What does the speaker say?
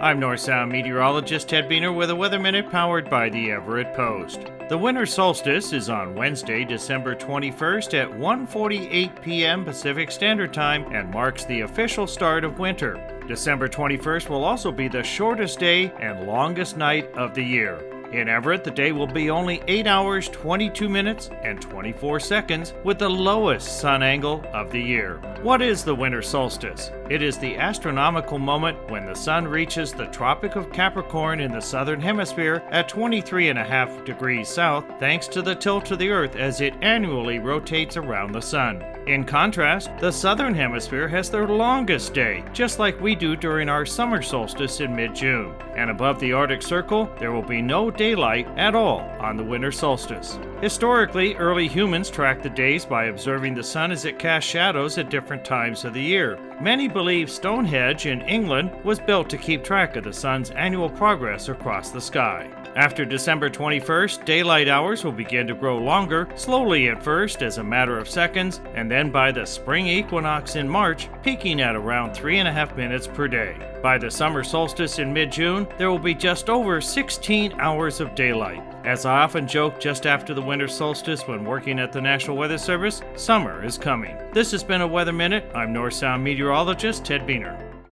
I'm North Sound meteorologist Ted Buehner with a Weather Minute powered by the Everett Post. The winter solstice is on Wednesday, December 21st at 1:48 p.m. Pacific Standard Time and marks the official start of winter. December 21st will also be the shortest day and longest night of the year. In Everett, the day will be only 8 hours, 22 minutes, and 24 seconds, with the lowest sun angle of the year. What is the winter solstice? It is the astronomical moment when the sun reaches the Tropic of Capricorn in the southern hemisphere at 23.5 degrees south, thanks to the tilt of the Earth as it annually rotates around the sun. In contrast, the southern hemisphere has their longest day, just like we do during our summer solstice in mid June. And above the Arctic Circle, there will be no daylight at all on the winter solstice. Historically, early humans tracked the days by observing the sun as it cast shadows at different times of the year. Many believe Stonehenge in England was built to keep track of the sun's annual progress across the sky. After December 21st, daylight hours will begin to grow longer, slowly at first as a matter of seconds, and then by the spring equinox in March, peaking at around 3.5 minutes per day. By the summer solstice in mid June, there will be just over 16 hours of daylight. As I often joke just after the winter solstice when working at the National Weather Service, summer is coming. This has been a Weather Minute. I'm North Sound meteorologist Ted Buehner.